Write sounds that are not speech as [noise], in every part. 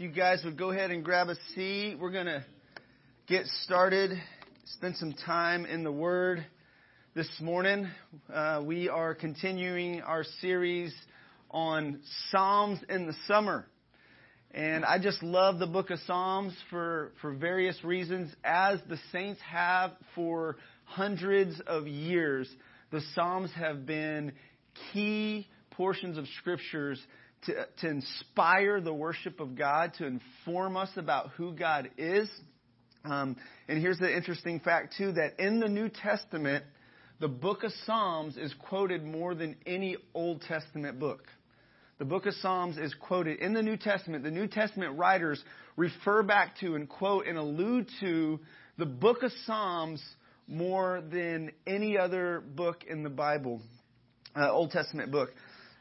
you guys would go ahead and grab a seat, we're going to get started, spend some time in the Word this morning. Uh, we are continuing our series on Psalms in the summer. And I just love the book of Psalms for, for various reasons, as the saints have for hundreds of years. The Psalms have been key portions of scriptures to, to inspire the worship of God, to inform us about who God is. Um, and here's the interesting fact, too, that in the New Testament, the book of Psalms is quoted more than any Old Testament book. The book of Psalms is quoted in the New Testament. The New Testament writers refer back to and quote and allude to the book of Psalms more than any other book in the Bible, uh, Old Testament book.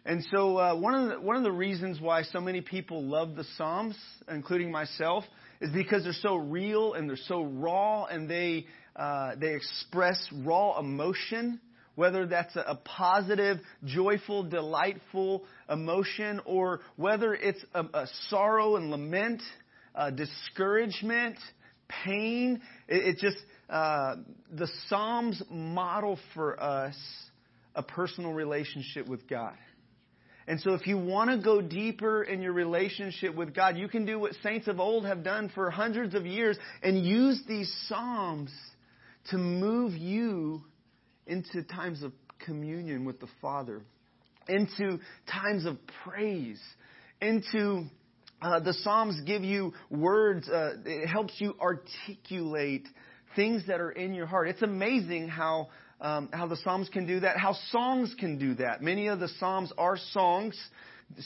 And so uh, one of the, one of the reasons why so many people love the Psalms, including myself, is because they're so real and they're so raw, and they uh, they express raw emotion, whether that's a, a positive, joyful, delightful emotion, or whether it's a, a sorrow and lament, discouragement, pain. It, it just uh, the Psalms model for us a personal relationship with God. And so if you want to go deeper in your relationship with God, you can do what saints of old have done for hundreds of years and use these Psalms to move you into times of communion with the Father, into times of praise, into uh, the Psalms give you words, uh, it helps you articulate things that are in your heart. It's amazing how um, how the Psalms can do that, how songs can do that. Many of the Psalms are songs.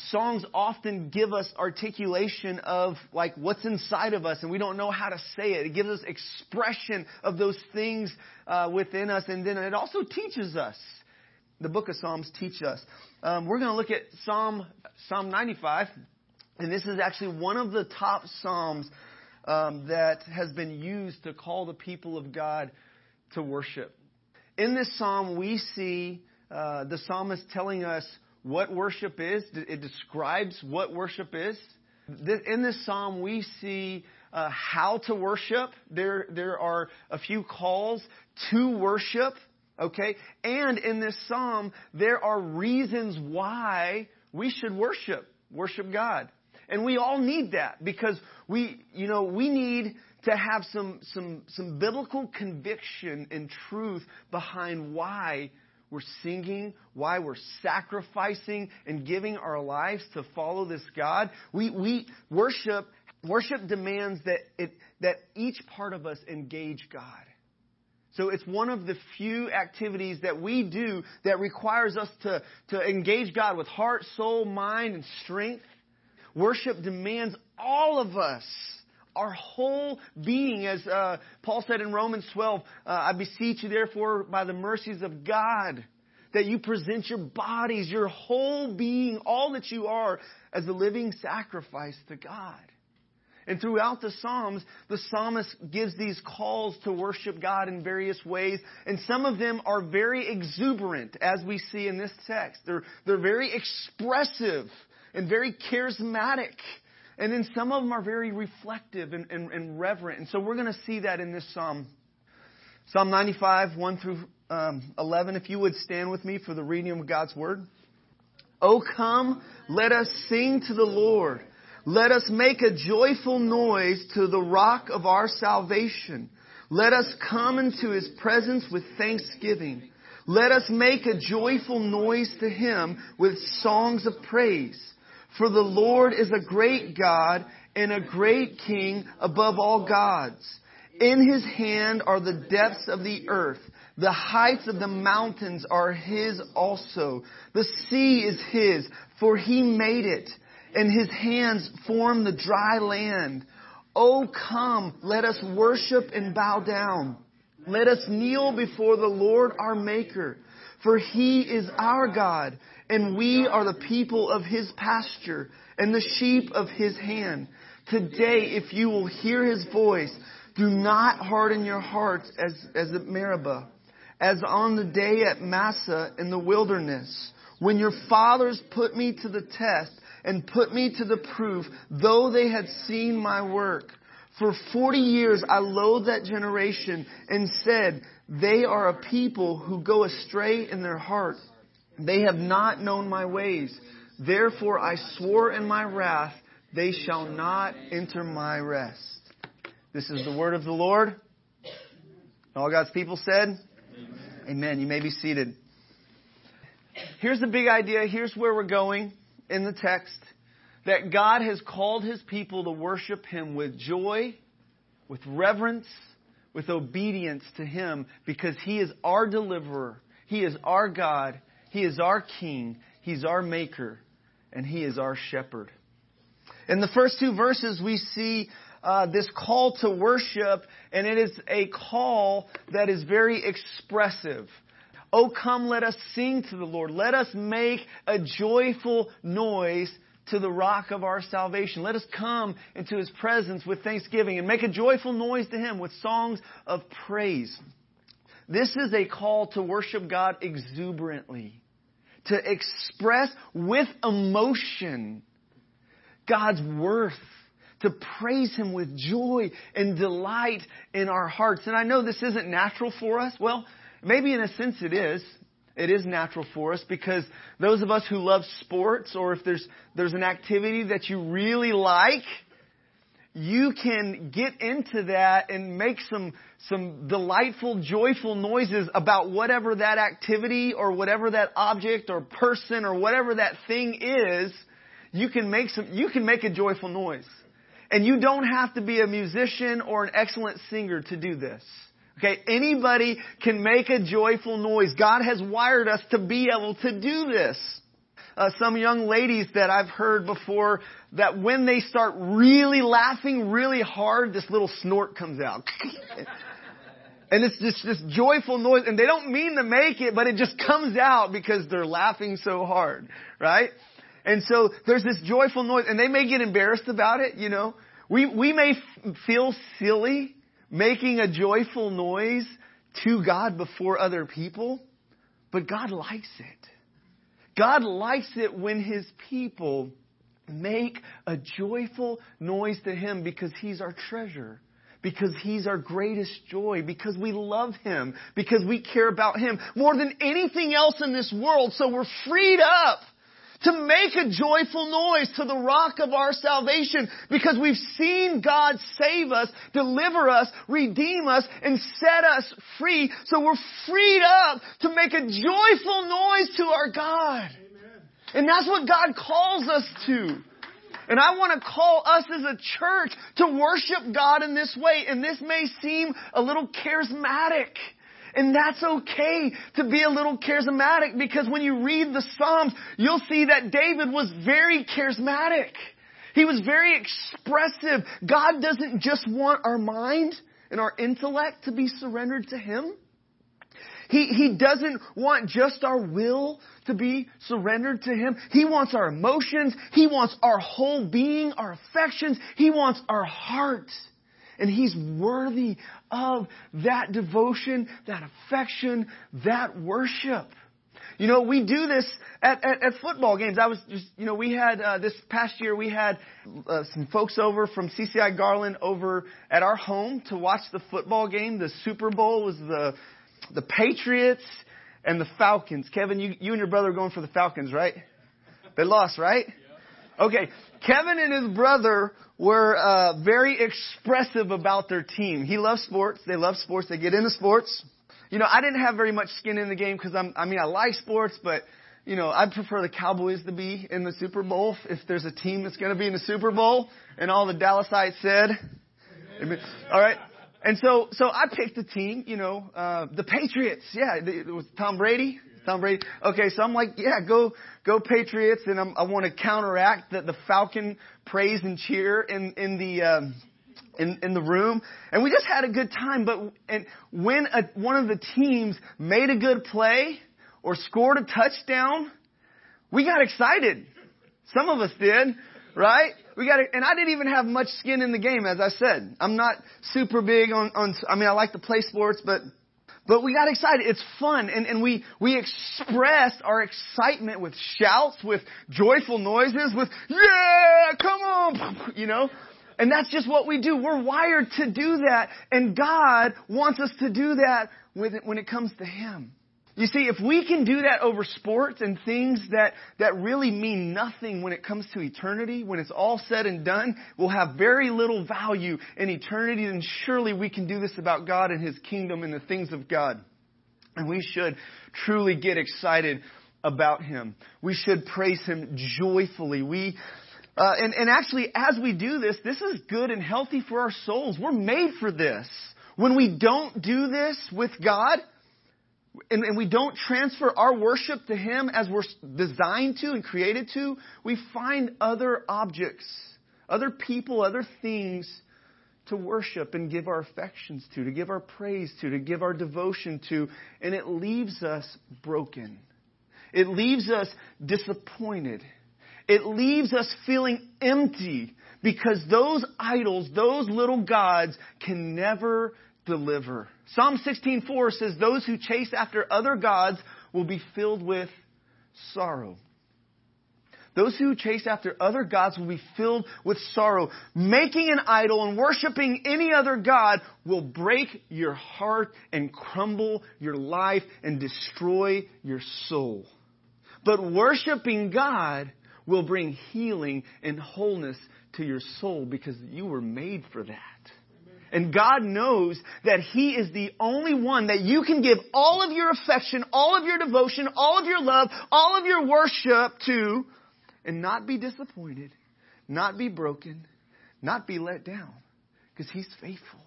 Songs often give us articulation of like what's inside of us, and we don't know how to say it. It gives us expression of those things uh, within us, and then it also teaches us. The book of Psalms teach us. Um, we're going to look at Psalm Psalm 95, and this is actually one of the top psalms um, that has been used to call the people of God to worship. In this psalm, we see uh, the psalmist telling us what worship is. It describes what worship is. In this psalm, we see uh, how to worship. There, there are a few calls to worship. Okay? And in this psalm, there are reasons why we should worship, worship God. And we all need that because we, you know, we need to have some, some, some biblical conviction and truth behind why we're singing, why we're sacrificing and giving our lives to follow this God. We, we worship, worship demands that it, that each part of us engage God. So it's one of the few activities that we do that requires us to, to engage God with heart, soul, mind, and strength. Worship demands all of us our whole being, as uh, Paul said in Romans 12, uh, I beseech you, therefore, by the mercies of God, that you present your bodies, your whole being, all that you are, as a living sacrifice to God. And throughout the Psalms, the psalmist gives these calls to worship God in various ways, and some of them are very exuberant, as we see in this text. They're, they're very expressive and very charismatic. And then some of them are very reflective and, and, and reverent. And so we're going to see that in this psalm. Psalm 95, 1 through um, 11. If you would stand with me for the reading of God's word. Oh, come, let us sing to the Lord. Let us make a joyful noise to the rock of our salvation. Let us come into his presence with thanksgiving. Let us make a joyful noise to him with songs of praise. For the Lord is a great God and a great King above all gods. In his hand are the depths of the earth. The heights of the mountains are his also. The sea is his, for he made it, and his hands form the dry land. Oh, come, let us worship and bow down. Let us kneel before the Lord our Maker, for he is our God and we are the people of his pasture and the sheep of his hand. Today, if you will hear his voice, do not harden your hearts as, as at Meribah, as on the day at Massah in the wilderness, when your fathers put me to the test and put me to the proof, though they had seen my work. For forty years I loathed that generation and said, They are a people who go astray in their heart. They have not known my ways. Therefore I swore in my wrath, They shall not enter my rest. This is the word of the Lord. All God's people said, Amen. Amen. You may be seated. Here's the big idea. Here's where we're going in the text that God has called his people to worship him with joy, with reverence, with obedience to him because he is our deliverer. He is our God. He is our king. He's our maker. And he is our shepherd. In the first two verses, we see uh, this call to worship, and it is a call that is very expressive. Oh, come, let us sing to the Lord. Let us make a joyful noise to the rock of our salvation. Let us come into His presence with thanksgiving and make a joyful noise to Him with songs of praise. This is a call to worship God exuberantly, to express with emotion God's worth, to praise Him with joy and delight in our hearts. And I know this isn't natural for us. Well, Maybe in a sense it is. It is natural for us because those of us who love sports or if there's, there's an activity that you really like, you can get into that and make some, some delightful, joyful noises about whatever that activity or whatever that object or person or whatever that thing is. You can make some, you can make a joyful noise. And you don't have to be a musician or an excellent singer to do this. Okay, anybody can make a joyful noise. God has wired us to be able to do this. Uh, some young ladies that I've heard before that when they start really laughing really hard, this little snort comes out. [laughs] and it's just this joyful noise, and they don't mean to make it, but it just comes out because they're laughing so hard, right? And so there's this joyful noise, and they may get embarrassed about it, you know. We, we may f- feel silly, making a joyful noise to God before other people, but God likes it. God likes it when His people make a joyful noise to Him because He's our treasure, because He's our greatest joy, because we love Him, because we care about Him more than anything else in this world. So we're freed up to make a joyful noise to the rock of our salvation because we've seen God save us, deliver us, redeem us, and set us free. So we're freed up to make a joyful noise to our God. Amen. And that's what God calls us to. And I want to call us as a church to worship God in this way. And this may seem a little charismatic. And that's okay to be a little charismatic because when you read the Psalms, you'll see that David was very charismatic. He was very expressive. God doesn't just want our mind and our intellect to be surrendered to Him. He, he doesn't want just our will to be surrendered to Him. He wants our emotions. He wants our whole being, our affections. He wants our hearts. And He's worthy of that devotion, that affection, that worship. You know, we do this at, at, at football games. I was just, you know, we had, uh, this past year, we had uh, some folks over from CCI Garland over at our home to watch the football game. The Super Bowl was the, the Patriots and the Falcons. Kevin, you, you and your brother are going for the Falcons, right? They lost, right? Okay, Kevin and his brother were uh, very expressive about their team. He loves sports. They love sports. They get into sports. You know, I didn't have very much skin in the game because I'm. I mean, I like sports, but you know, I'd prefer the Cowboys to be in the Super Bowl if there's a team that's going to be in the Super Bowl. And all the Dallasites said, Amen. all right. And so, so I picked the team. You know, uh, the Patriots. Yeah, it was Tom Brady. Tom Brady. Okay, so I'm like, yeah, go, go Patriots, and I'm, i want to counteract the, the Falcon praise and cheer in in the. Um, in, in the room, and we just had a good time. But and when a, one of the teams made a good play or scored a touchdown, we got excited. Some of us did, right? We got, and I didn't even have much skin in the game, as I said. I'm not super big on, on. I mean, I like to play sports, but But we got excited. It's fun. And, and we, we express our excitement with shouts, with joyful noises, with, yeah, come on, [laughs] you know? And that's just what we do. We're wired to do that. And God wants us to do that with it when it comes to Him. You see, if we can do that over sports and things that, that really mean nothing when it comes to eternity, when it's all said and done, will have very little value in eternity, then surely we can do this about God and His kingdom and the things of God. And we should truly get excited about Him. We should praise Him joyfully. We, uh, and, and actually, as we do this, this is good and healthy for our souls. We're made for this. When we don't do this with God, and, and we don't transfer our worship to Him as we're designed to and created to, we find other objects, other people, other things to worship and give our affections to, to give our praise to, to give our devotion to, and it leaves us broken. It leaves us disappointed. It leaves us feeling empty because those idols, those little gods can never deliver. Psalm 16:4 says those who chase after other gods will be filled with sorrow. Those who chase after other gods will be filled with sorrow. Making an idol and worshiping any other God will break your heart and crumble your life and destroy your soul. But worshiping God will bring healing and wholeness to your soul because you were made for that. And God knows that He is the only one that you can give all of your affection, all of your devotion, all of your love, all of your worship to, and not be disappointed, not be broken, not be let down. Because He's faithful.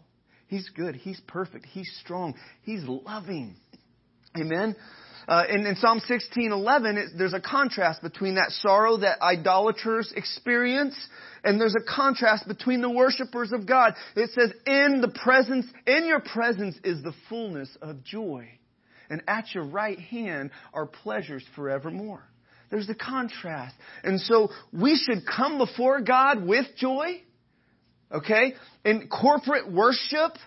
He's good. He's perfect. He's strong. He's loving. Amen. Uh, in, in Psalm 16:11, there's a contrast between that sorrow that idolaters experience, and there's a contrast between the worshipers of God. It says, "In the presence, in your presence is the fullness of joy, and at your right hand are pleasures forevermore." There's the contrast, and so we should come before God with joy. Okay, in corporate worship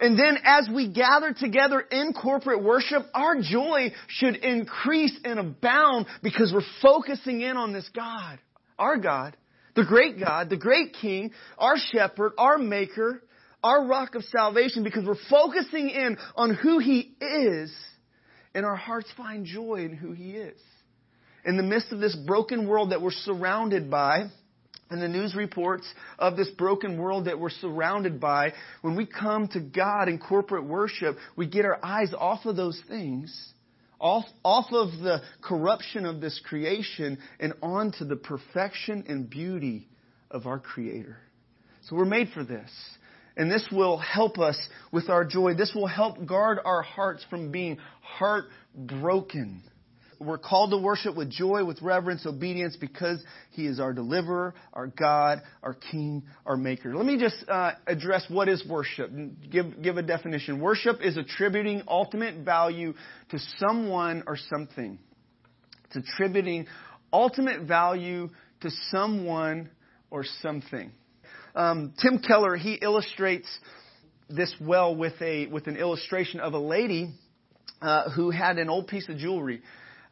and then as we gather together in corporate worship, our joy should increase and abound because we're focusing in on this God, our God, the great God, the great King, our shepherd, our maker, our rock of salvation because we're focusing in on who He is and our hearts find joy in who He is. In the midst of this broken world that we're surrounded by, and the news reports of this broken world that we're surrounded by, when we come to God in corporate worship, we get our eyes off of those things, off, off of the corruption of this creation, and onto the perfection and beauty of our Creator. So we're made for this. And this will help us with our joy. This will help guard our hearts from being heartbroken we're called to worship with joy, with reverence, obedience, because He is our deliverer, our God, our King, our Maker. Let me just uh, address what is worship. Give give a definition. Worship is attributing ultimate value to someone or something. It's attributing ultimate value to someone or something. Um, Tim Keller he illustrates this well with a with an illustration of a lady uh, who had an old piece of jewelry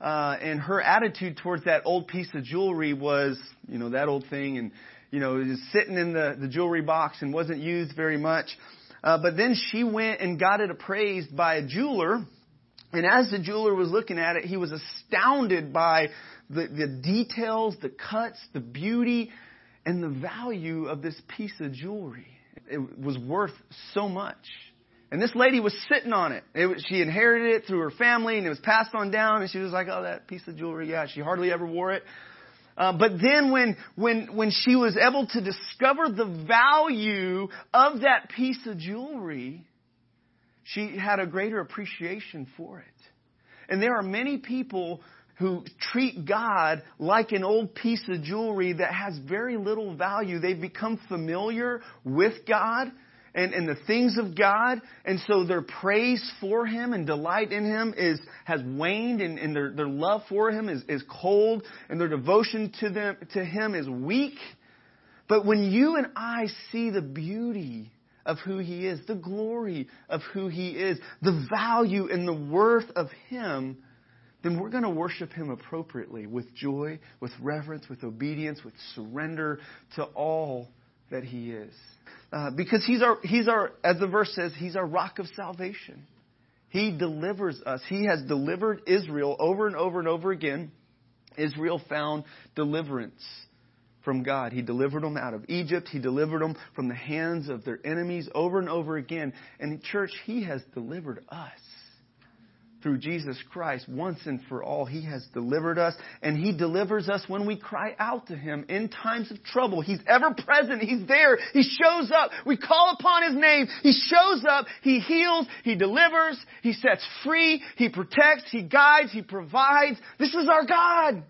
uh, and her attitude towards that old piece of jewelry was, you know, that old thing, and you know, it was sitting in the the jewelry box and wasn't used very much. Uh, but then she went and got it appraised by a jeweler, and as the jeweler was looking at it, he was astounded by the, the details, the cuts, the beauty, and the value of this piece of jewelry. It was worth so much. And this lady was sitting on it. it was, she inherited it through her family and it was passed on down and she was like, oh, that piece of jewelry, yeah, she hardly ever wore it. Uh, but then when, when, when she was able to discover the value of that piece of jewelry, she had a greater appreciation for it. And there are many people who treat God like an old piece of jewelry that has very little value. They've become familiar with God and, and the things of God. And so their praise for Him and delight in Him is, has waned and, and their, their love for Him is, is cold and their devotion to them, to Him is weak. But when you and I see the beauty of who He is, the glory of who He is, the value and the worth of Him, then we're going to worship Him appropriately with joy, with reverence, with obedience, with surrender to all that He is. Uh, because he's our, he's our, as the verse says, He's our rock of salvation. He delivers us. He has delivered Israel over and over and over again. Israel found deliverance from God. He delivered them out of Egypt. He delivered them from the hands of their enemies over and over again. And church, He has delivered us through Jesus Christ once and for all. He has delivered us, and He delivers us when we cry out to Him in times of trouble. He's ever present. He's there. He shows up. We call upon His name. He shows up. He heals. He delivers. He sets free. He protects. He guides. He provides. This is our God.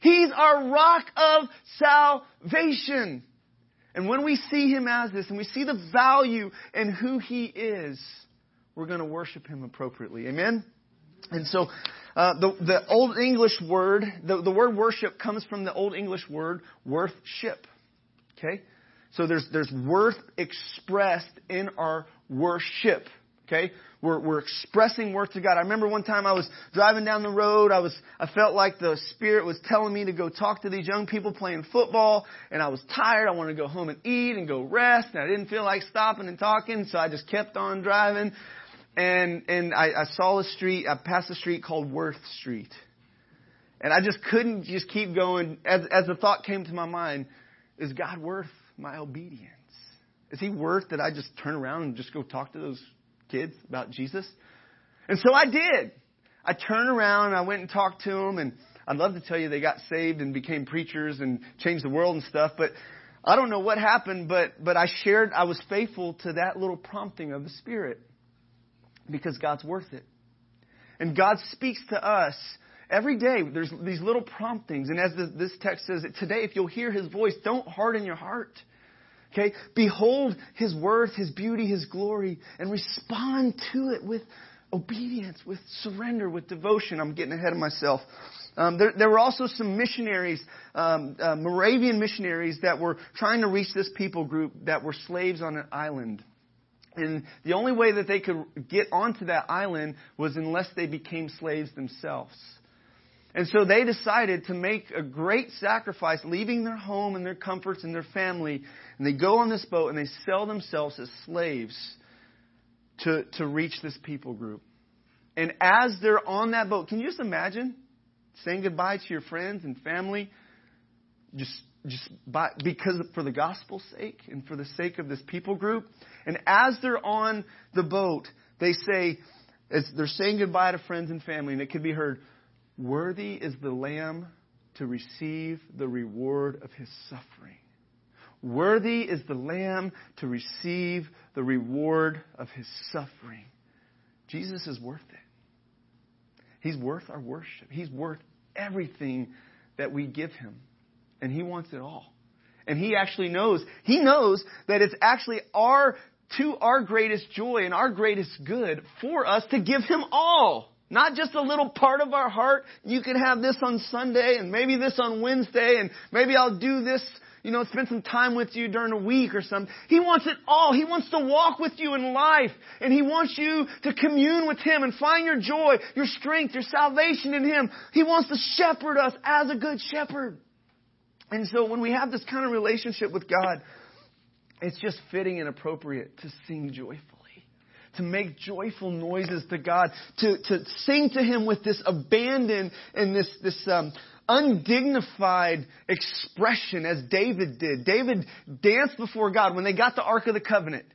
He's our rock of salvation. And when we see Him as this, and we see the value in who He is, we're going to worship Him appropriately. Amen? And so, uh, the, the Old English word, the, the word worship comes from the Old English word worthship. Okay? So there's, there's worth expressed in our worship. Okay? We're, we're expressing worth to God. I remember one time I was driving down the road. I was, I felt like the Spirit was telling me to go talk to these young people playing football, and I was tired. I wanted to go home and eat and go rest, and I didn't feel like stopping and talking, so I just kept on driving and and I, I saw a street. I passed a street called Worth Street, and I just couldn't just keep going. As as the thought came to my mind, is God worth my obedience? Is He worth that I just turn around and just go talk to those kids about Jesus? And so I did. I turned around and I went and talked to them, and I'd love to tell you they got saved and became preachers and changed the world and stuff, but I don't know what happened, but but I shared I was faithful to that little prompting of the Spirit because God's worth it. And God speaks to us every day. There's these little promptings. And as this text says, today, if you'll hear His voice, don't harden your heart. Okay? Behold His worth, His beauty, His glory, and respond to it with obedience, with surrender, with devotion. I'm getting ahead of myself. Um, there, there, were also some missionaries, um, uh, Moravian missionaries, that were trying to reach this people group that were slaves on an island. And the only way that they could get onto that island was unless they became slaves themselves. And so they decided to make a great sacrifice, leaving their home and their comforts and their family. And they go on this boat and they sell themselves as slaves to, to reach this people group. And as they're on that boat, can you just imagine saying goodbye to your friends and family? Just just by, because for the gospel's sake and for the sake of this people group. And as they're on the boat, they say, as they're saying goodbye to friends and family, and it could be heard, Worthy is the Lamb to receive the reward of his suffering. Worthy is the Lamb to receive the reward of his suffering. Jesus is worth it. He's worth our worship. He's worth everything that we give him and He wants it all. And He actually knows, He knows that it's actually our, to our greatest joy and our greatest good for us to give Him all. Not just a little part of our heart. You can have this on Sunday and maybe this on Wednesday and maybe I'll do this, you know, spend some time with you during a week or something. He wants it all. He wants to walk with you in life and He wants you to commune with Him and find your joy, your strength, your salvation in Him. He wants to shepherd us as a good shepherd. And so when we have this kind of relationship with God, it's just fitting and appropriate to sing joyfully, to make joyful noises to God, to, to sing to Him with this abandon and this, this um, undignified expression as David did. David danced before God when they got the Ark of the Covenant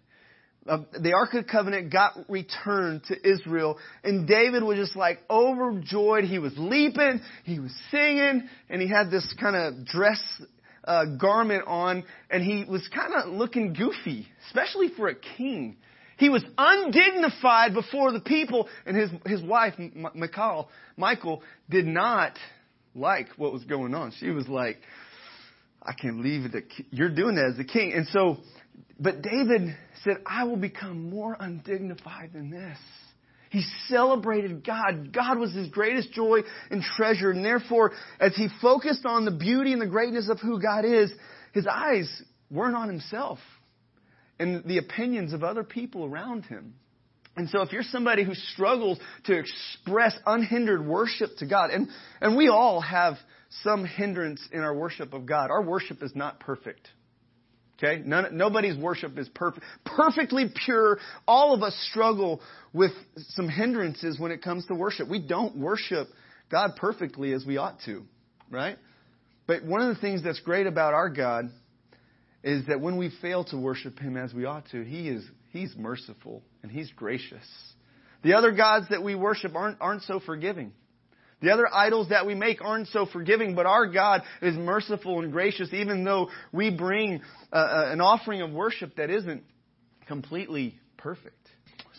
the Ark of the Covenant got returned to Israel, and David was just like overjoyed. He was leaping, he was singing, and he had this kind of dress uh, garment on, and he was kind of looking goofy, especially for a king. He was undignified before the people, and his his wife, Michal, Michael, did not like what was going on. She was like, "I can't believe that you're doing that as the king." And so but David said, I will become more undignified than this. He celebrated God. God was his greatest joy and treasure. And therefore, as he focused on the beauty and the greatness of who God is, his eyes weren't on himself. and the opinions of other people around him. And so if you're somebody who struggles to express unhindered worship to God, and, and we all have some hindrance in our worship of God. Our worship is not perfect. Okay? None, nobody's worship is perfect, perfectly pure. All of us struggle with some hindrances when it comes to worship. We don't worship God perfectly as we ought to, right? But one of the things that's great about our God is that when we fail to worship Him as we ought to, He is He's merciful and He's gracious. The other gods that we worship aren't, aren't so forgiving. The other idols that we make aren't so forgiving, but our God is merciful and gracious, even though we bring uh, uh, an offering of worship that isn't completely perfect.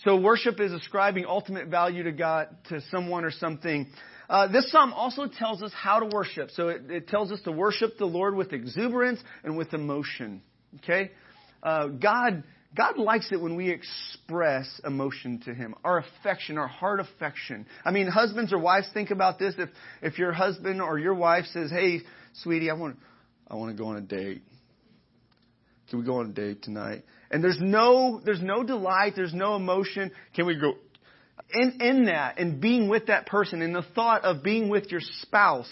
So worship is ascribing ultimate value to God, to someone or something. Uh, this psalm also tells us how to worship. So it, it, tells us to worship the Lord with exuberance and with emotion. Okay? Uh, God God likes it when we express emotion to Him, our affection, our heart affection. I mean, husbands or wives, think about this. If if your husband or your wife says, "Hey, sweetie, I want I want to go on a date. Can we go on a date tonight?" And there's no there's no delight, there's no emotion. Can we go? In in that, and being with that person, and the thought of being with your spouse,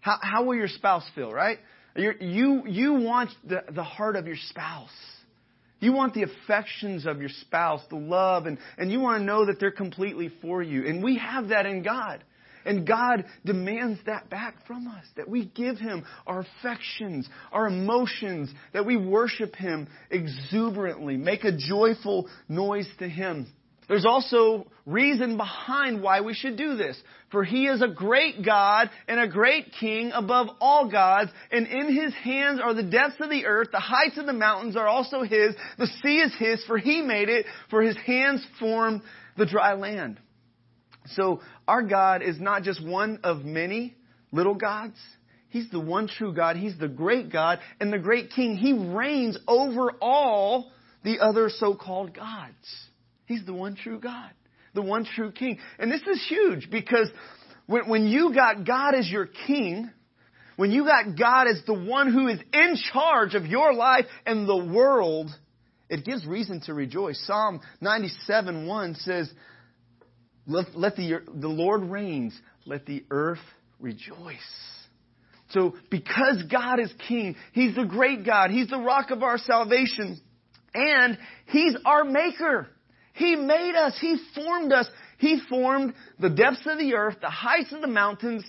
how how will your spouse feel? Right? You're, you you want the the heart of your spouse. You want the affections of your spouse, the love, and, and you want to know that they're completely for you. And we have that in God. And God demands that back from us, that we give Him our affections, our emotions, that we worship Him exuberantly, make a joyful noise to Him. There's also reason behind why we should do this. For he is a great God and a great king above all gods, and in his hands are the depths of the earth, the heights of the mountains are also his, the sea is his, for he made it, for his hands formed the dry land. So our God is not just one of many little gods. He's the one true God. He's the great God and the great king. He reigns over all the other so-called gods. He's the one true God, the one true King. And this is huge because when, when you got God as your King, when you got God as the one who is in charge of your life and the world, it gives reason to rejoice. Psalm 97 1 says, let, let the, the Lord reigns, let the earth rejoice. So, because God is King, He's the great God, He's the rock of our salvation, and He's our Maker. He made us. He formed us. He formed the depths of the earth, the heights of the mountains.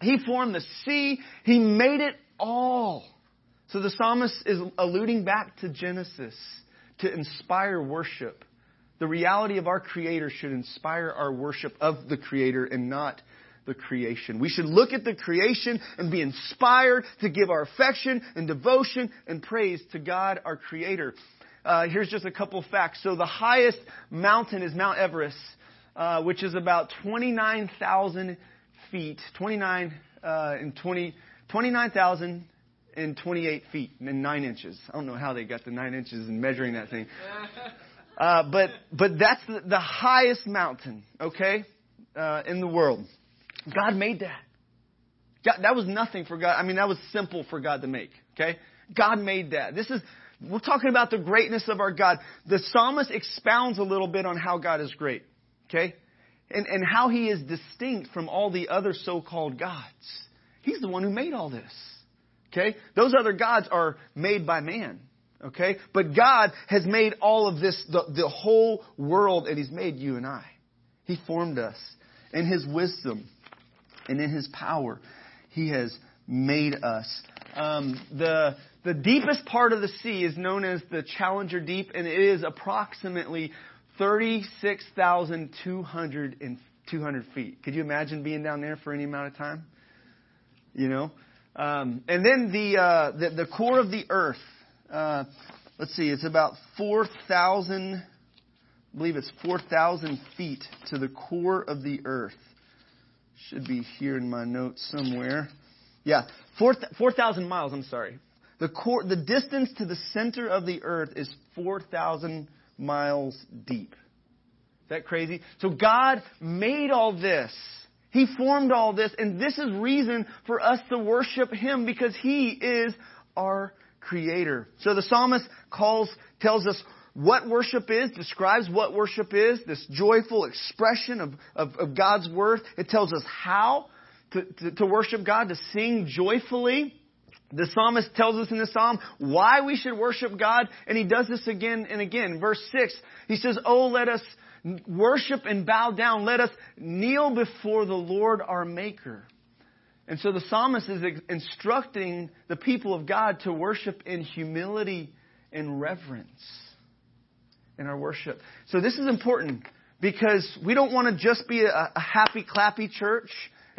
He formed the sea. He made it all. So the psalmist is alluding back to Genesis to inspire worship. The reality of our Creator should inspire our worship of the Creator and not the creation. We should look at the creation and be inspired to give our affection and devotion and praise to God, our Creator. Uh, here's just a couple facts. So the highest mountain is Mount Everest, uh, which is about 29,000 feet, 29 uh, and 20, 29,028 feet and nine inches. I don't know how they got the nine inches in measuring that thing. [laughs] Uh, but but that's the, the highest mountain, okay, uh, in the world. God made that. God, that was nothing for God. I mean, that was simple for God to make. Okay, God made that. This is we're talking about the greatness of our God. The psalmist expounds a little bit on how God is great. Okay? And, and how he is distinct from all the other so-called gods. He's the one who made all this. Okay? Those other gods are made by man. Okay? But God has made all of this, the, the whole world, and He's made you and I. He formed us. In His wisdom and in His power, He has made us. Um, the the deepest part of the sea is known as the Challenger Deep, and it is approximately 36,200 200 feet. Could you imagine being down there for any amount of time? You know? Um, and then the, uh, the, the core of the earth. Uh, let's see, it's about 4,000, I believe it's 4,000 feet to the core of the earth. Should be here in my notes somewhere. Yeah, 4,000 4, miles, I'm sorry. The, core, the distance to the center of the earth is 4,000 miles deep. Is that crazy? So God made all this. He formed all this, and this is reason for us to worship Him because He is our creator. So the psalmist calls, tells us what worship is, describes what worship is, this joyful expression of, of, of God's worth. It tells us how to, to, to worship God, to sing joyfully. The psalmist tells us in the psalm why we should worship God, and he does this again and again. Verse 6, he says, Oh, let us worship and bow down. Let us kneel before the Lord our Maker. And so the psalmist is instructing the people of God to worship in humility and reverence in our worship. So this is important because we don't want to just be a, a happy, clappy church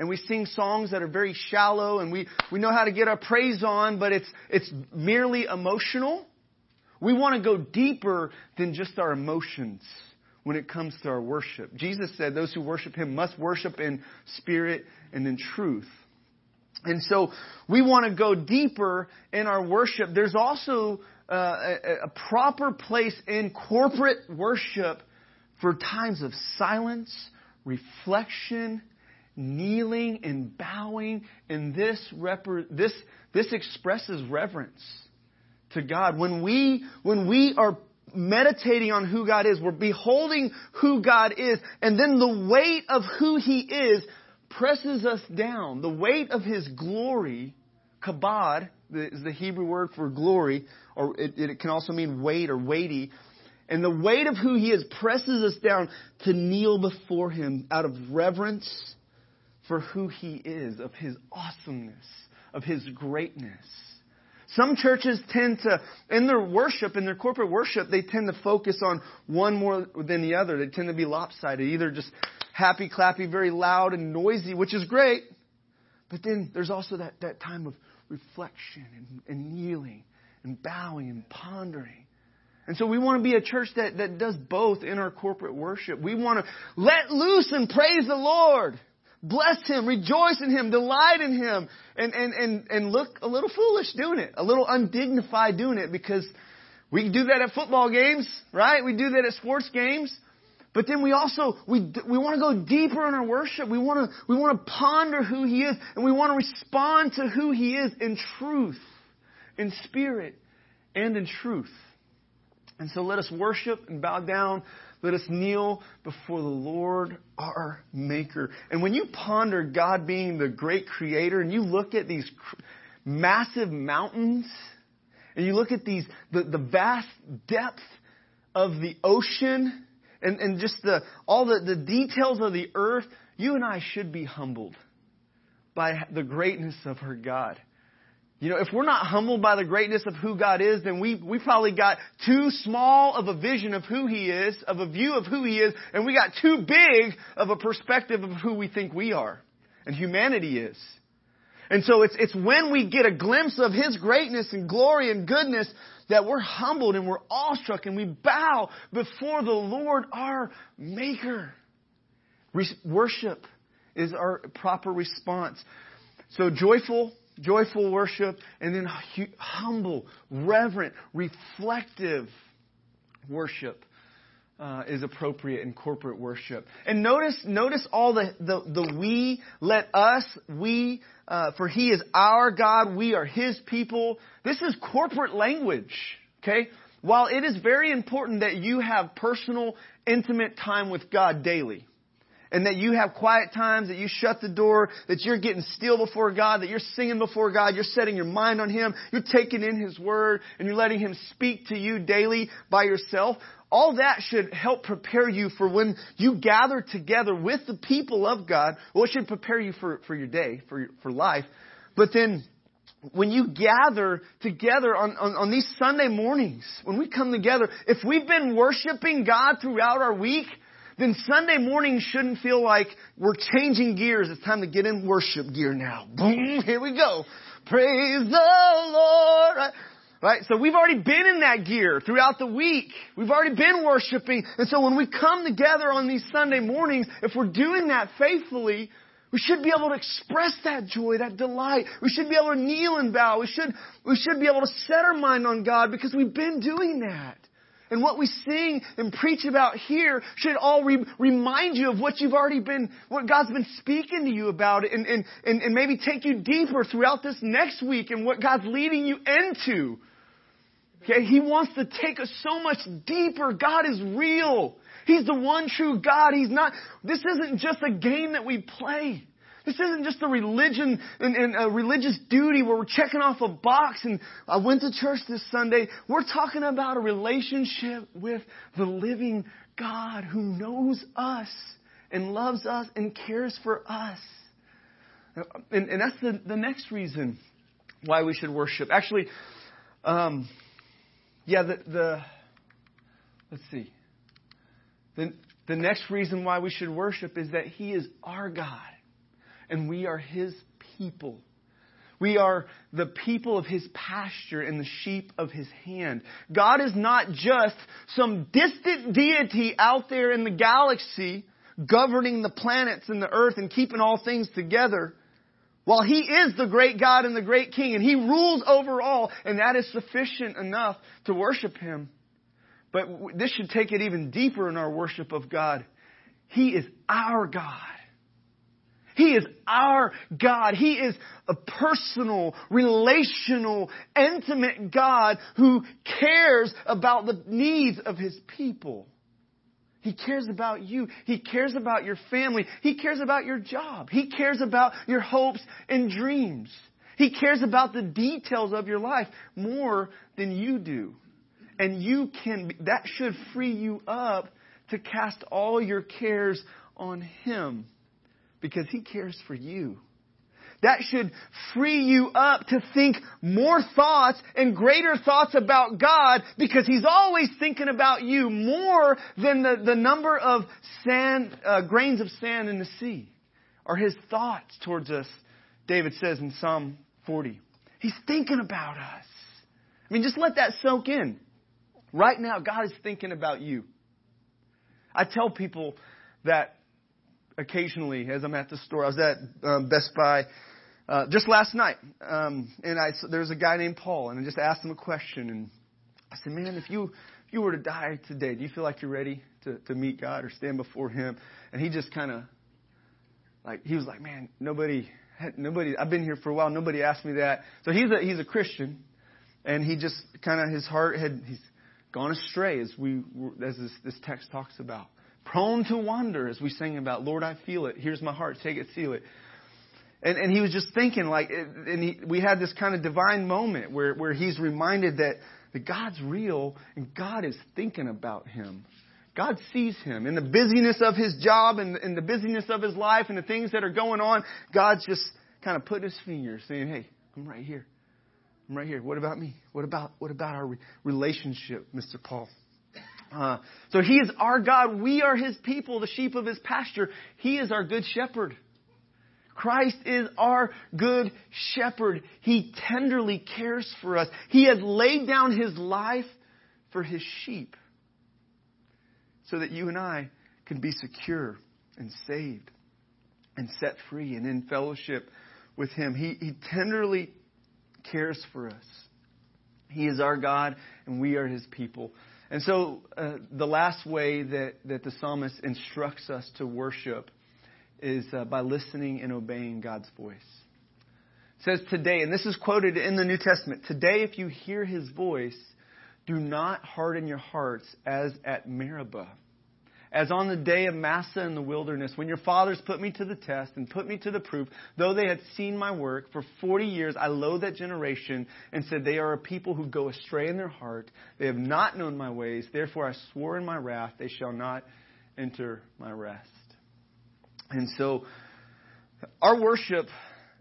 and we sing songs that are very shallow and we, we know how to get our praise on, but it's, it's merely emotional. We want to go deeper than just our emotions when it comes to our worship. Jesus said those who worship Him must worship in spirit and in truth. And so we want to go deeper in our worship. There's also uh, a, a proper place in corporate worship for times of silence, reflection, kneeling and bowing, and this this this expresses reverence to God. When we when we are meditating on who God is, we're beholding who God is, and then the weight of who He is presses us down. The weight of His glory, kabod, is the Hebrew word for glory, or it, it can also mean weight or weighty. And the weight of who He is presses us down to kneel before Him out of reverence for who He is, of His awesomeness, of His greatness. Some churches tend to, in their worship, in their corporate worship, they tend to focus on one more than the other. They tend to be lopsided, either just happy, clappy, very loud and noisy, which is great. But then there's also that, that time of reflection and, and kneeling and bowing and pondering. And so we want to be a church that, that does both in our corporate worship. We want to let loose and praise the Lord. Bless Him, rejoice in Him, delight in Him, and, and, and, and look a little foolish doing it, a little undignified doing it because we do that at football games, right? We do that at sports games. But then we also, we, we want to go deeper in our worship. We want to, we want to ponder who He is and we want to respond to who He is in truth, in spirit, and in truth. And so let us worship and bow down let us kneel before the Lord our Maker. And when you ponder God being the great creator and you look at these massive mountains and you look at these, the, the vast depth of the ocean and, and just the, all the, the details of the earth, you and I should be humbled by the greatness of our God. You know, if we're not humbled by the greatness of who God is, then we, we probably got too small of a vision of who He is, of a view of who He is, and we got too big of a perspective of who we think we are and humanity is. And so it's, it's when we get a glimpse of His greatness and glory and goodness that we're humbled and we're awestruck and we bow before the Lord our Maker. Re- worship is our proper response. So joyful, joyful worship, and then humble, reverent, reflective worship. Uh, is appropriate in corporate worship. And notice, notice all the, the, the we, let us, we, uh, for he is our God, we are his people. This is corporate language, okay? While it is very important that you have personal, intimate time with God daily, and that you have quiet times, that you shut the door, that you're getting still before God, that you're singing before God, you're setting your mind on Him, you're taking in His Word, and you're letting Him speak to you daily by yourself. All that should help prepare you for when you gather together with the people of God. Well, it should prepare you for, for your day, for, your, for life. But then, when you gather together on, on, on these Sunday mornings, when we come together, if we've been worshiping God throughout our week, then Sunday morning shouldn't feel like we're changing gears. It's time to get in worship gear now. Boom, here we go. Praise the Lord. Right? So we've already been in that gear throughout the week. We've already been worshiping. And so when we come together on these Sunday mornings, if we're doing that faithfully, we should be able to express that joy, that delight. We should be able to kneel and bow. We should, we should be able to set our mind on God because we've been doing that. And what we sing and preach about here should all re- remind you of what you've already been, what God's been speaking to you about and, and, and, and maybe take you deeper throughout this next week and what God's leading you into Okay, he wants to take us so much deeper. God is real. He's the one true God. He's not, this isn't just a game that we play. This isn't just a religion and, and, a religious duty where we're checking off a box and I went to church this Sunday. We're talking about a relationship with the living God who knows us and loves us and cares for us. And, and that's the, the next reason why we should worship. Actually, um, yeah, the, the let's see. The, the next reason why we should worship is that He is our God and we are His people. We are the people of His pasture and the sheep of His hand. God is not just some distant deity out there in the galaxy governing the planets and the earth and keeping all things together. While He is the great God and the great King, and He rules over all, and that is sufficient enough to worship Him. But this should take it even deeper in our worship of God. He is our God. He is our God. He is a personal, relational, intimate God who cares about the needs of His people. He cares about you. He cares about your family. He cares about your job. He cares about your hopes and dreams. He cares about the details of your life more than you do. And you can, that should free you up to cast all your cares on Him because He cares for you. That should free you up to think more thoughts and greater thoughts about God because He's always thinking about you more than the, the number of sand, uh, grains of sand in the sea are His thoughts towards us, David says in Psalm 40. He's thinking about us. I mean, just let that soak in. Right now, God is thinking about you. I tell people that occasionally as I'm at the store. I was at um, Best Buy uh, just last night, um, and I there was a guy named Paul, and I just asked him a question, and I said, "Man, if you if you were to die today, do you feel like you're ready to to meet God or stand before Him?" And he just kind of like he was like, "Man, nobody." Nobody. I've been here for a while. Nobody asked me that. So he's a he's a Christian, and he just kind of his heart had he's gone astray as we as this, this text talks about prone to wander, as we sing about, Lord, I feel it. Here's my heart. Take it, seal it. And, and he was just thinking, like, and he, we had this kind of divine moment where, where he's reminded that, that God's real and God is thinking about him. God sees him in the busyness of his job and, and the busyness of his life and the things that are going on. God's just kind of putting his fingers saying, Hey, I'm right here. I'm right here. What about me? What about, what about our relationship, Mr. Paul? Uh, so he is our God. We are his people, the sheep of his pasture. He is our good shepherd. Christ is our good shepherd. He tenderly cares for us. He has laid down his life for his sheep so that you and I can be secure and saved and set free and in fellowship with him. He, he tenderly cares for us. He is our God and we are his people. And so, uh, the last way that, that the psalmist instructs us to worship is uh, by listening and obeying God's voice. It says today, and this is quoted in the New Testament today, if you hear his voice, do not harden your hearts as at Meribah as on the day of Massah in the wilderness, when your fathers put me to the test and put me to the proof, though they had seen my work, for 40 years I loathed that generation and said, They are a people who go astray in their heart. They have not known my ways. Therefore I swore in my wrath, they shall not enter my rest. And so, our worship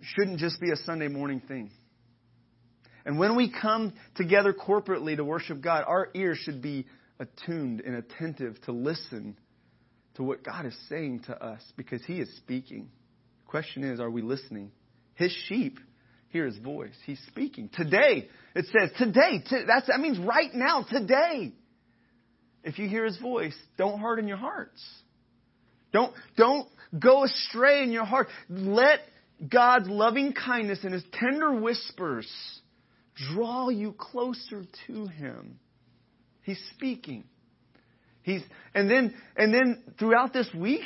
shouldn't just be a Sunday morning thing. And when we come together corporately to worship God, our ears should be attuned and attentive to listen to what God is saying to us because He is speaking. The question is, are we listening? His sheep hear His voice. He's speaking. Today, it says, today, that's, that means right now, today. If you hear His voice, don't harden your hearts. Don't, don't go astray in your heart. Let God's loving kindness and His tender whispers draw you closer to Him. He's speaking. He's, and then, and then throughout this week,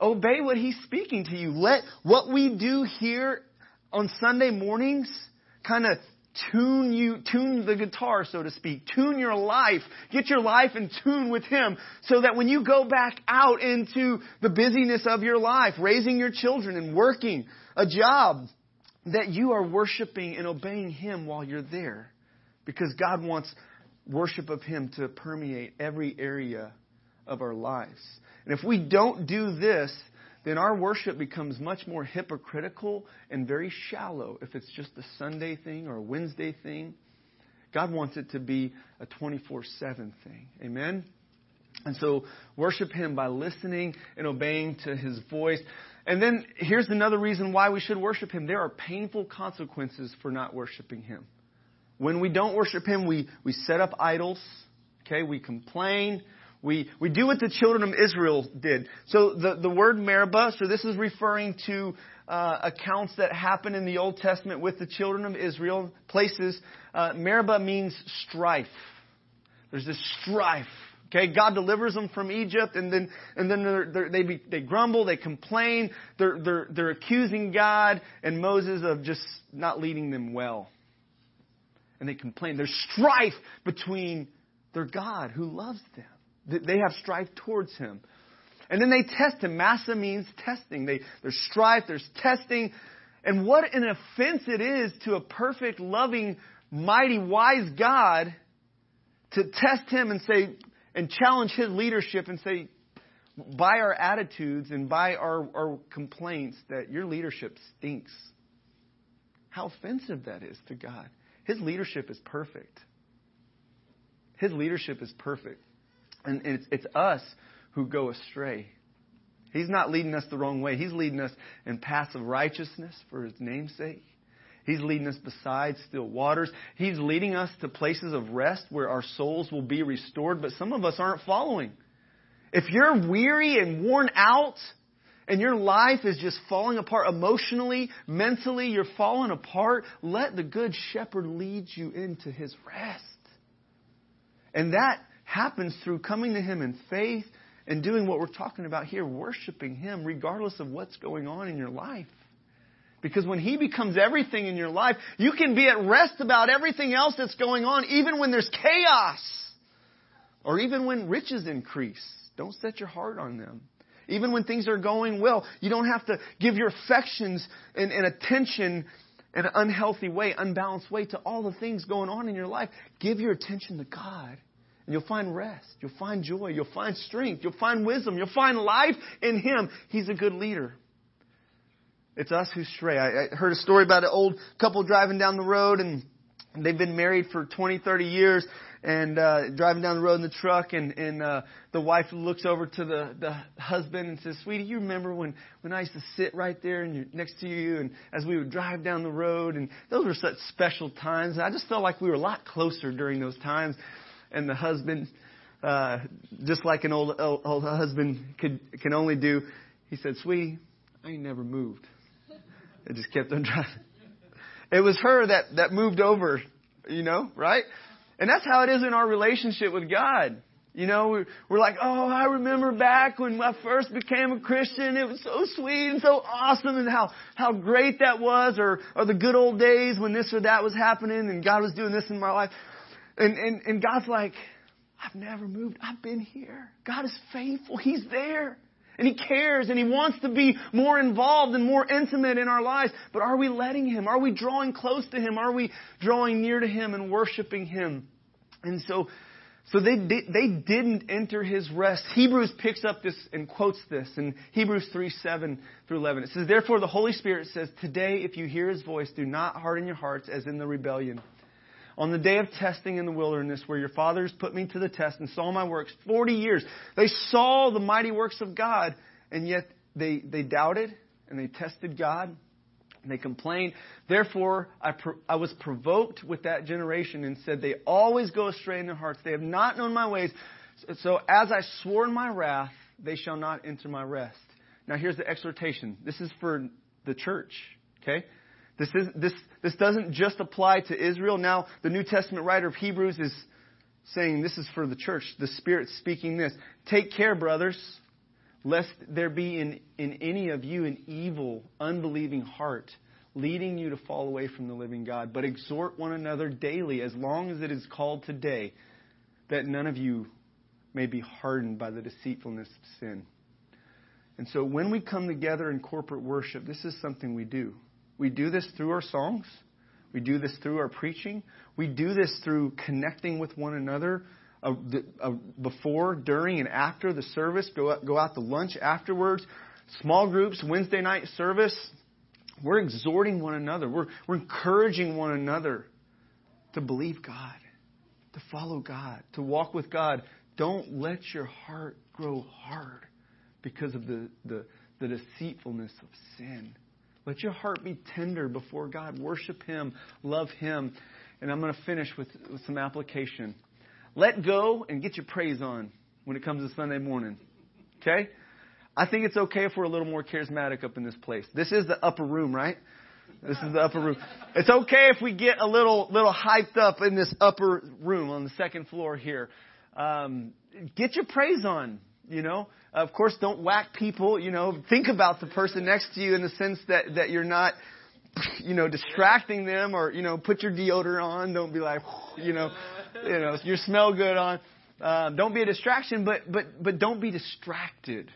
obey what he's speaking to you. Let what we do here on Sunday mornings kind of tune you, tune the guitar, so to speak. Tune your life. Get your life in tune with Him so that when you go back out into the busyness of your life, raising your children and working a job, that you are worshiping and obeying Him while you're there. Because God wants worship of Him to permeate every area of our lives. And if we don't do this, then our worship becomes much more hypocritical and very shallow if it's just a Sunday thing or a Wednesday thing. God wants it to be a 24 7 thing. Amen? And so worship Him by listening and obeying to His voice. And then here's another reason why we should worship Him there are painful consequences for not worshiping Him. When we don't worship Him, we, we set up idols. Okay, we complain, we, we do what the children of Israel did. So the, the word Meribah, so this is referring to uh, accounts that happen in the Old Testament with the children of Israel, places. Uh, Meribah means strife. There's this strife. Okay, God delivers them from Egypt, and then and then they're, they're, they be, they grumble, they complain, they're they're they're accusing God and Moses of just not leading them well, and they complain. There's strife between their God who loves them. They have strife towards him. And then they test him. Massah means testing. They, there's strife, there's testing. And what an offense it is to a perfect, loving, mighty, wise God to test him and say, and challenge his leadership and say, by our attitudes and by our, our complaints, that your leadership stinks. How offensive that is to God. His leadership is perfect. His leadership is perfect. And it's, it's us who go astray. He's not leading us the wrong way. He's leading us in paths of righteousness for His name's sake. He's leading us beside still waters. He's leading us to places of rest where our souls will be restored, but some of us aren't following. If you're weary and worn out, and your life is just falling apart emotionally, mentally, you're falling apart, let the Good Shepherd lead you into His rest. And that happens through coming to Him in faith and doing what we're talking about here, worshiping Him regardless of what's going on in your life. Because when He becomes everything in your life, you can be at rest about everything else that's going on, even when there's chaos. Or even when riches increase. Don't set your heart on them. Even when things are going well, you don't have to give your affections and, and attention in an unhealthy way, unbalanced way to all the things going on in your life. Give your attention to God and you'll find rest. You'll find joy. You'll find strength. You'll find wisdom. You'll find life in Him. He's a good leader. It's us who stray. I, I heard a story about an old couple driving down the road and they've been married for 20, 30 years and uh, driving down the road in the truck, and and uh, the wife looks over to the the husband and says, "Sweetie, you remember when when I used to sit right there and next to you, and as we would drive down the road, and those were such special times. And I just felt like we were a lot closer during those times." and the husband, uh, just like an old, old, old husband could, can only do, he said, Sweetie, I ain't never moved. It just kept on [laughs] driving. It was her that, that moved over, you know, right? And that's how it is in our relationship with God. You know, we're, we're like, oh, I remember back when I first became a Christian. It was so sweet and so awesome and how, how great that was or, or the good old days when this or that was happening and God was doing this in my life. And, and, and God's like, I've never moved. I've been here. God is faithful. He's there. And He cares and He wants to be more involved and more intimate in our lives. But are we letting Him? Are we drawing close to Him? Are we drawing near to Him and worshiping Him? And so, so they, they didn't enter His rest. Hebrews picks up this and quotes this in Hebrews 3, 7 through 11. It says, Therefore the Holy Spirit says, Today if you hear His voice, do not harden your hearts as in the rebellion on the day of testing in the wilderness where your fathers put me to the test and saw my works 40 years. They saw the mighty works of God, and yet they, they doubted and they tested God and they complained. Therefore, I, pro- I was provoked with that generation and said, They always go astray in their hearts. They have not known my ways. So as I swore in my wrath, they shall not enter my rest. Now here's the exhortation. This is for the church, okay? This, is, this, this doesn't just apply to Israel. Now, the New Testament writer of Hebrews is saying this is for the church. The Spirit speaking this. Take care, brothers, lest there be in, in any of you an evil, unbelieving heart leading you to fall away from the living God. But exhort one another daily, as long as it is called today, that none of you may be hardened by the deceitfulness of sin. And so when we come together in corporate worship, this is something we do. We do this through our songs. We do this through our preaching. We do this through connecting with one another uh, uh, before, during, and after the service. Go out, go out to lunch afterwards. Small groups, Wednesday night service. We're exhorting one another. We're, we're encouraging one another to believe God, to follow God, to walk with God. Don't let your heart grow hard because of the, the, the deceitfulness of sin. Let your heart be tender before God. Worship Him, love Him. And I'm going to finish with, with some application. Let go and get your praise on when it comes to Sunday morning. Okay? I think it's okay if we're a little more charismatic up in this place. This is the upper room, right? This is the upper room. It's okay if we get a little little hyped up in this upper room on the second floor here. Um, get your praise on. You know, of course, don't whack people. You know, think about the person next to you in the sense that that you're not, you know, distracting them or you know, put your deodorant on. Don't be like, [laughs] you know, you know, you smell good on. Uh, don't be a distraction, but but but don't be distracted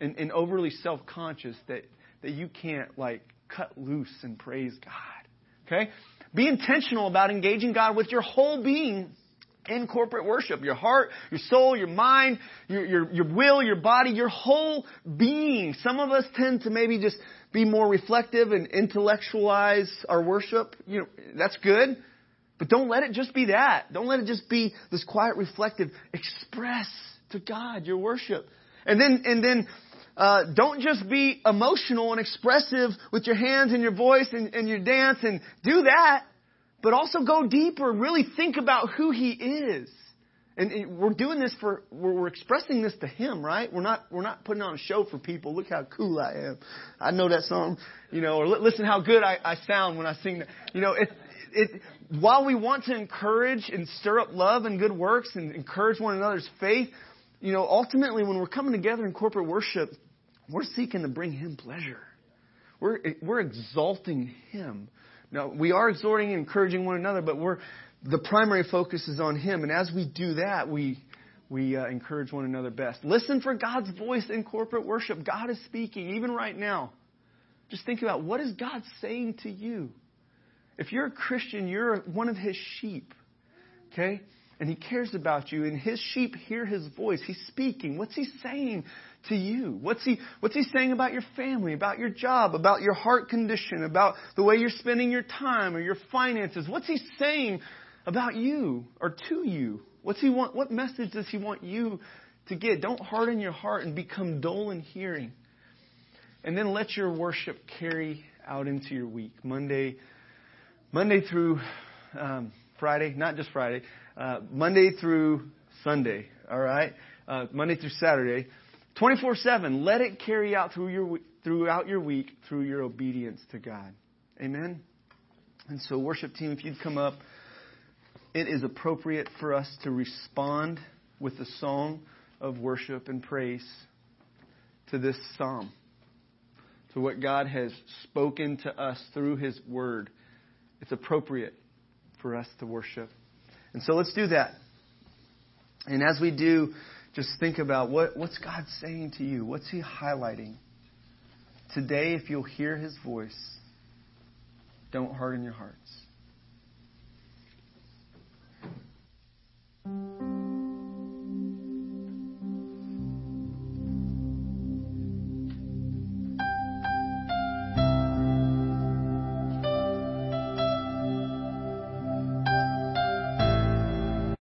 and, and overly self conscious that that you can't like cut loose and praise God. Okay, be intentional about engaging God with your whole being in corporate worship. Your heart, your soul, your mind, your, your, your will, your body, your whole being. Some of us tend to maybe just be more reflective and intellectualize our worship. You know, that's good. But don't let it just be that. Don't let it just be this quiet, reflective. Express to God your worship. And then, and then, uh, don't just be emotional and expressive with your hands and your voice and, and your dance and do that but also go deeper, really think about who He is. And we're doing this for, we're expressing this to Him, right? We're not, we're not putting on a show for people. Look how cool I am. I know that song, you know, or listen how good I, I sound when I sing that. You know, it, it, while we want to encourage and stir up love and good works and encourage one another's faith, you know, ultimately when we're coming together in corporate worship, we're seeking to bring Him pleasure. We're, we're exalting Him. Now, we are exhorting and encouraging one another, but we're, the primary focus is on Him. And as we do that, we, we uh, encourage one another best. Listen for God's voice in corporate worship. God is speaking, even right now. Just think about what is God saying to you? If you're a Christian, you're one of His sheep. Okay? And He cares about you, and His sheep hear His voice. He's speaking. What's He saying to you? What's he, what's he saying about your family, about your job, about your heart condition, about the way you're spending your time or your finances? What's he saying about you or to you? What's he want, what message does he want you to get? Don't harden your heart and become dull in hearing. And then let your worship carry out into your week. Monday, Monday through um, Friday, not just Friday, uh, Monday through Sunday, all right? Uh, Monday through Saturday. 24 7. Let it carry out through your, throughout your week through your obedience to God. Amen? And so, worship team, if you'd come up, it is appropriate for us to respond with a song of worship and praise to this psalm, to what God has spoken to us through His Word. It's appropriate for us to worship. And so let's do that. And as we do, just think about what, what's God saying to you? What's He highlighting? Today, if you'll hear His voice, don't harden your hearts.